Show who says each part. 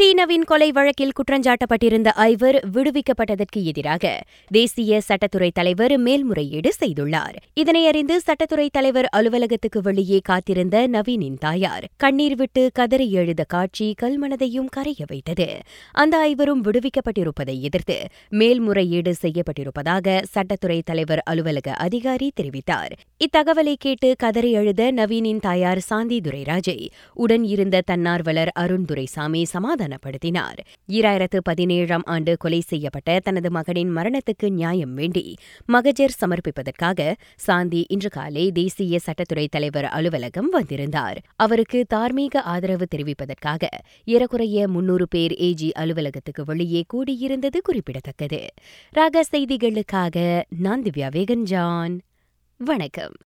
Speaker 1: தீனவின் கொலை வழக்கில் குற்றஞ்சாட்டப்பட்டிருந்த ஐவர் விடுவிக்கப்பட்டதற்கு எதிராக தேசிய சட்டத்துறை தலைவர் மேல்முறையீடு செய்துள்ளார். இதனை அறிந்து சட்டத்துறை தலைவர் அலுவலகத்துக்கு வெளியே காத்திருந்த நவீனின் தாயார் கண்ணீர் விட்டு கதறி எழுத காட்சி கல்மனதையும் கரைய வைத்தது. அந்த ஐவரும் விடுவிக்கப்பட்டிருப்பதை எதிர்த்து மேல்முறையீடு செய்யப்பட்டிருப்பதாக சட்டத்துறை தலைவர் அலுவலக அதிகாரி தெரிவித்தார். இத்தகவலை கேட்டு கதறி எழுத நவீனின் தாயார் சாந்தி துரைராஜை உடன் இருந்த தன்னார்வலர் அருண் துரைசாமி சமாதானப்படுத்தினார். ஈராயிரத்து பதினேழாம் ஆண்டு கொலை செய்யப்பட்ட தனது மகனின் மரணத்துக்கு நியாயம் வேண்டி மகஜர் சமர்ப்பிப்பதற்காக சாந்தி இன்று காலை தேசிய சட்டத்துறை தலைவர் அலுவலகம் வந்திருந்தார். அவருக்கு தார்மீக ஆதரவு தெரிவிப்பதற்காக ஏறக்குறைய முன்னூறு பேர் ஏஜி அலுவலகத்துக்கு வெளியே கூடியிருந்தது குறிப்பிடத்தக்கது. ராக செய்திகளுக்காக நான் திவ்யா வேகன் ஜான் வணக்கம்.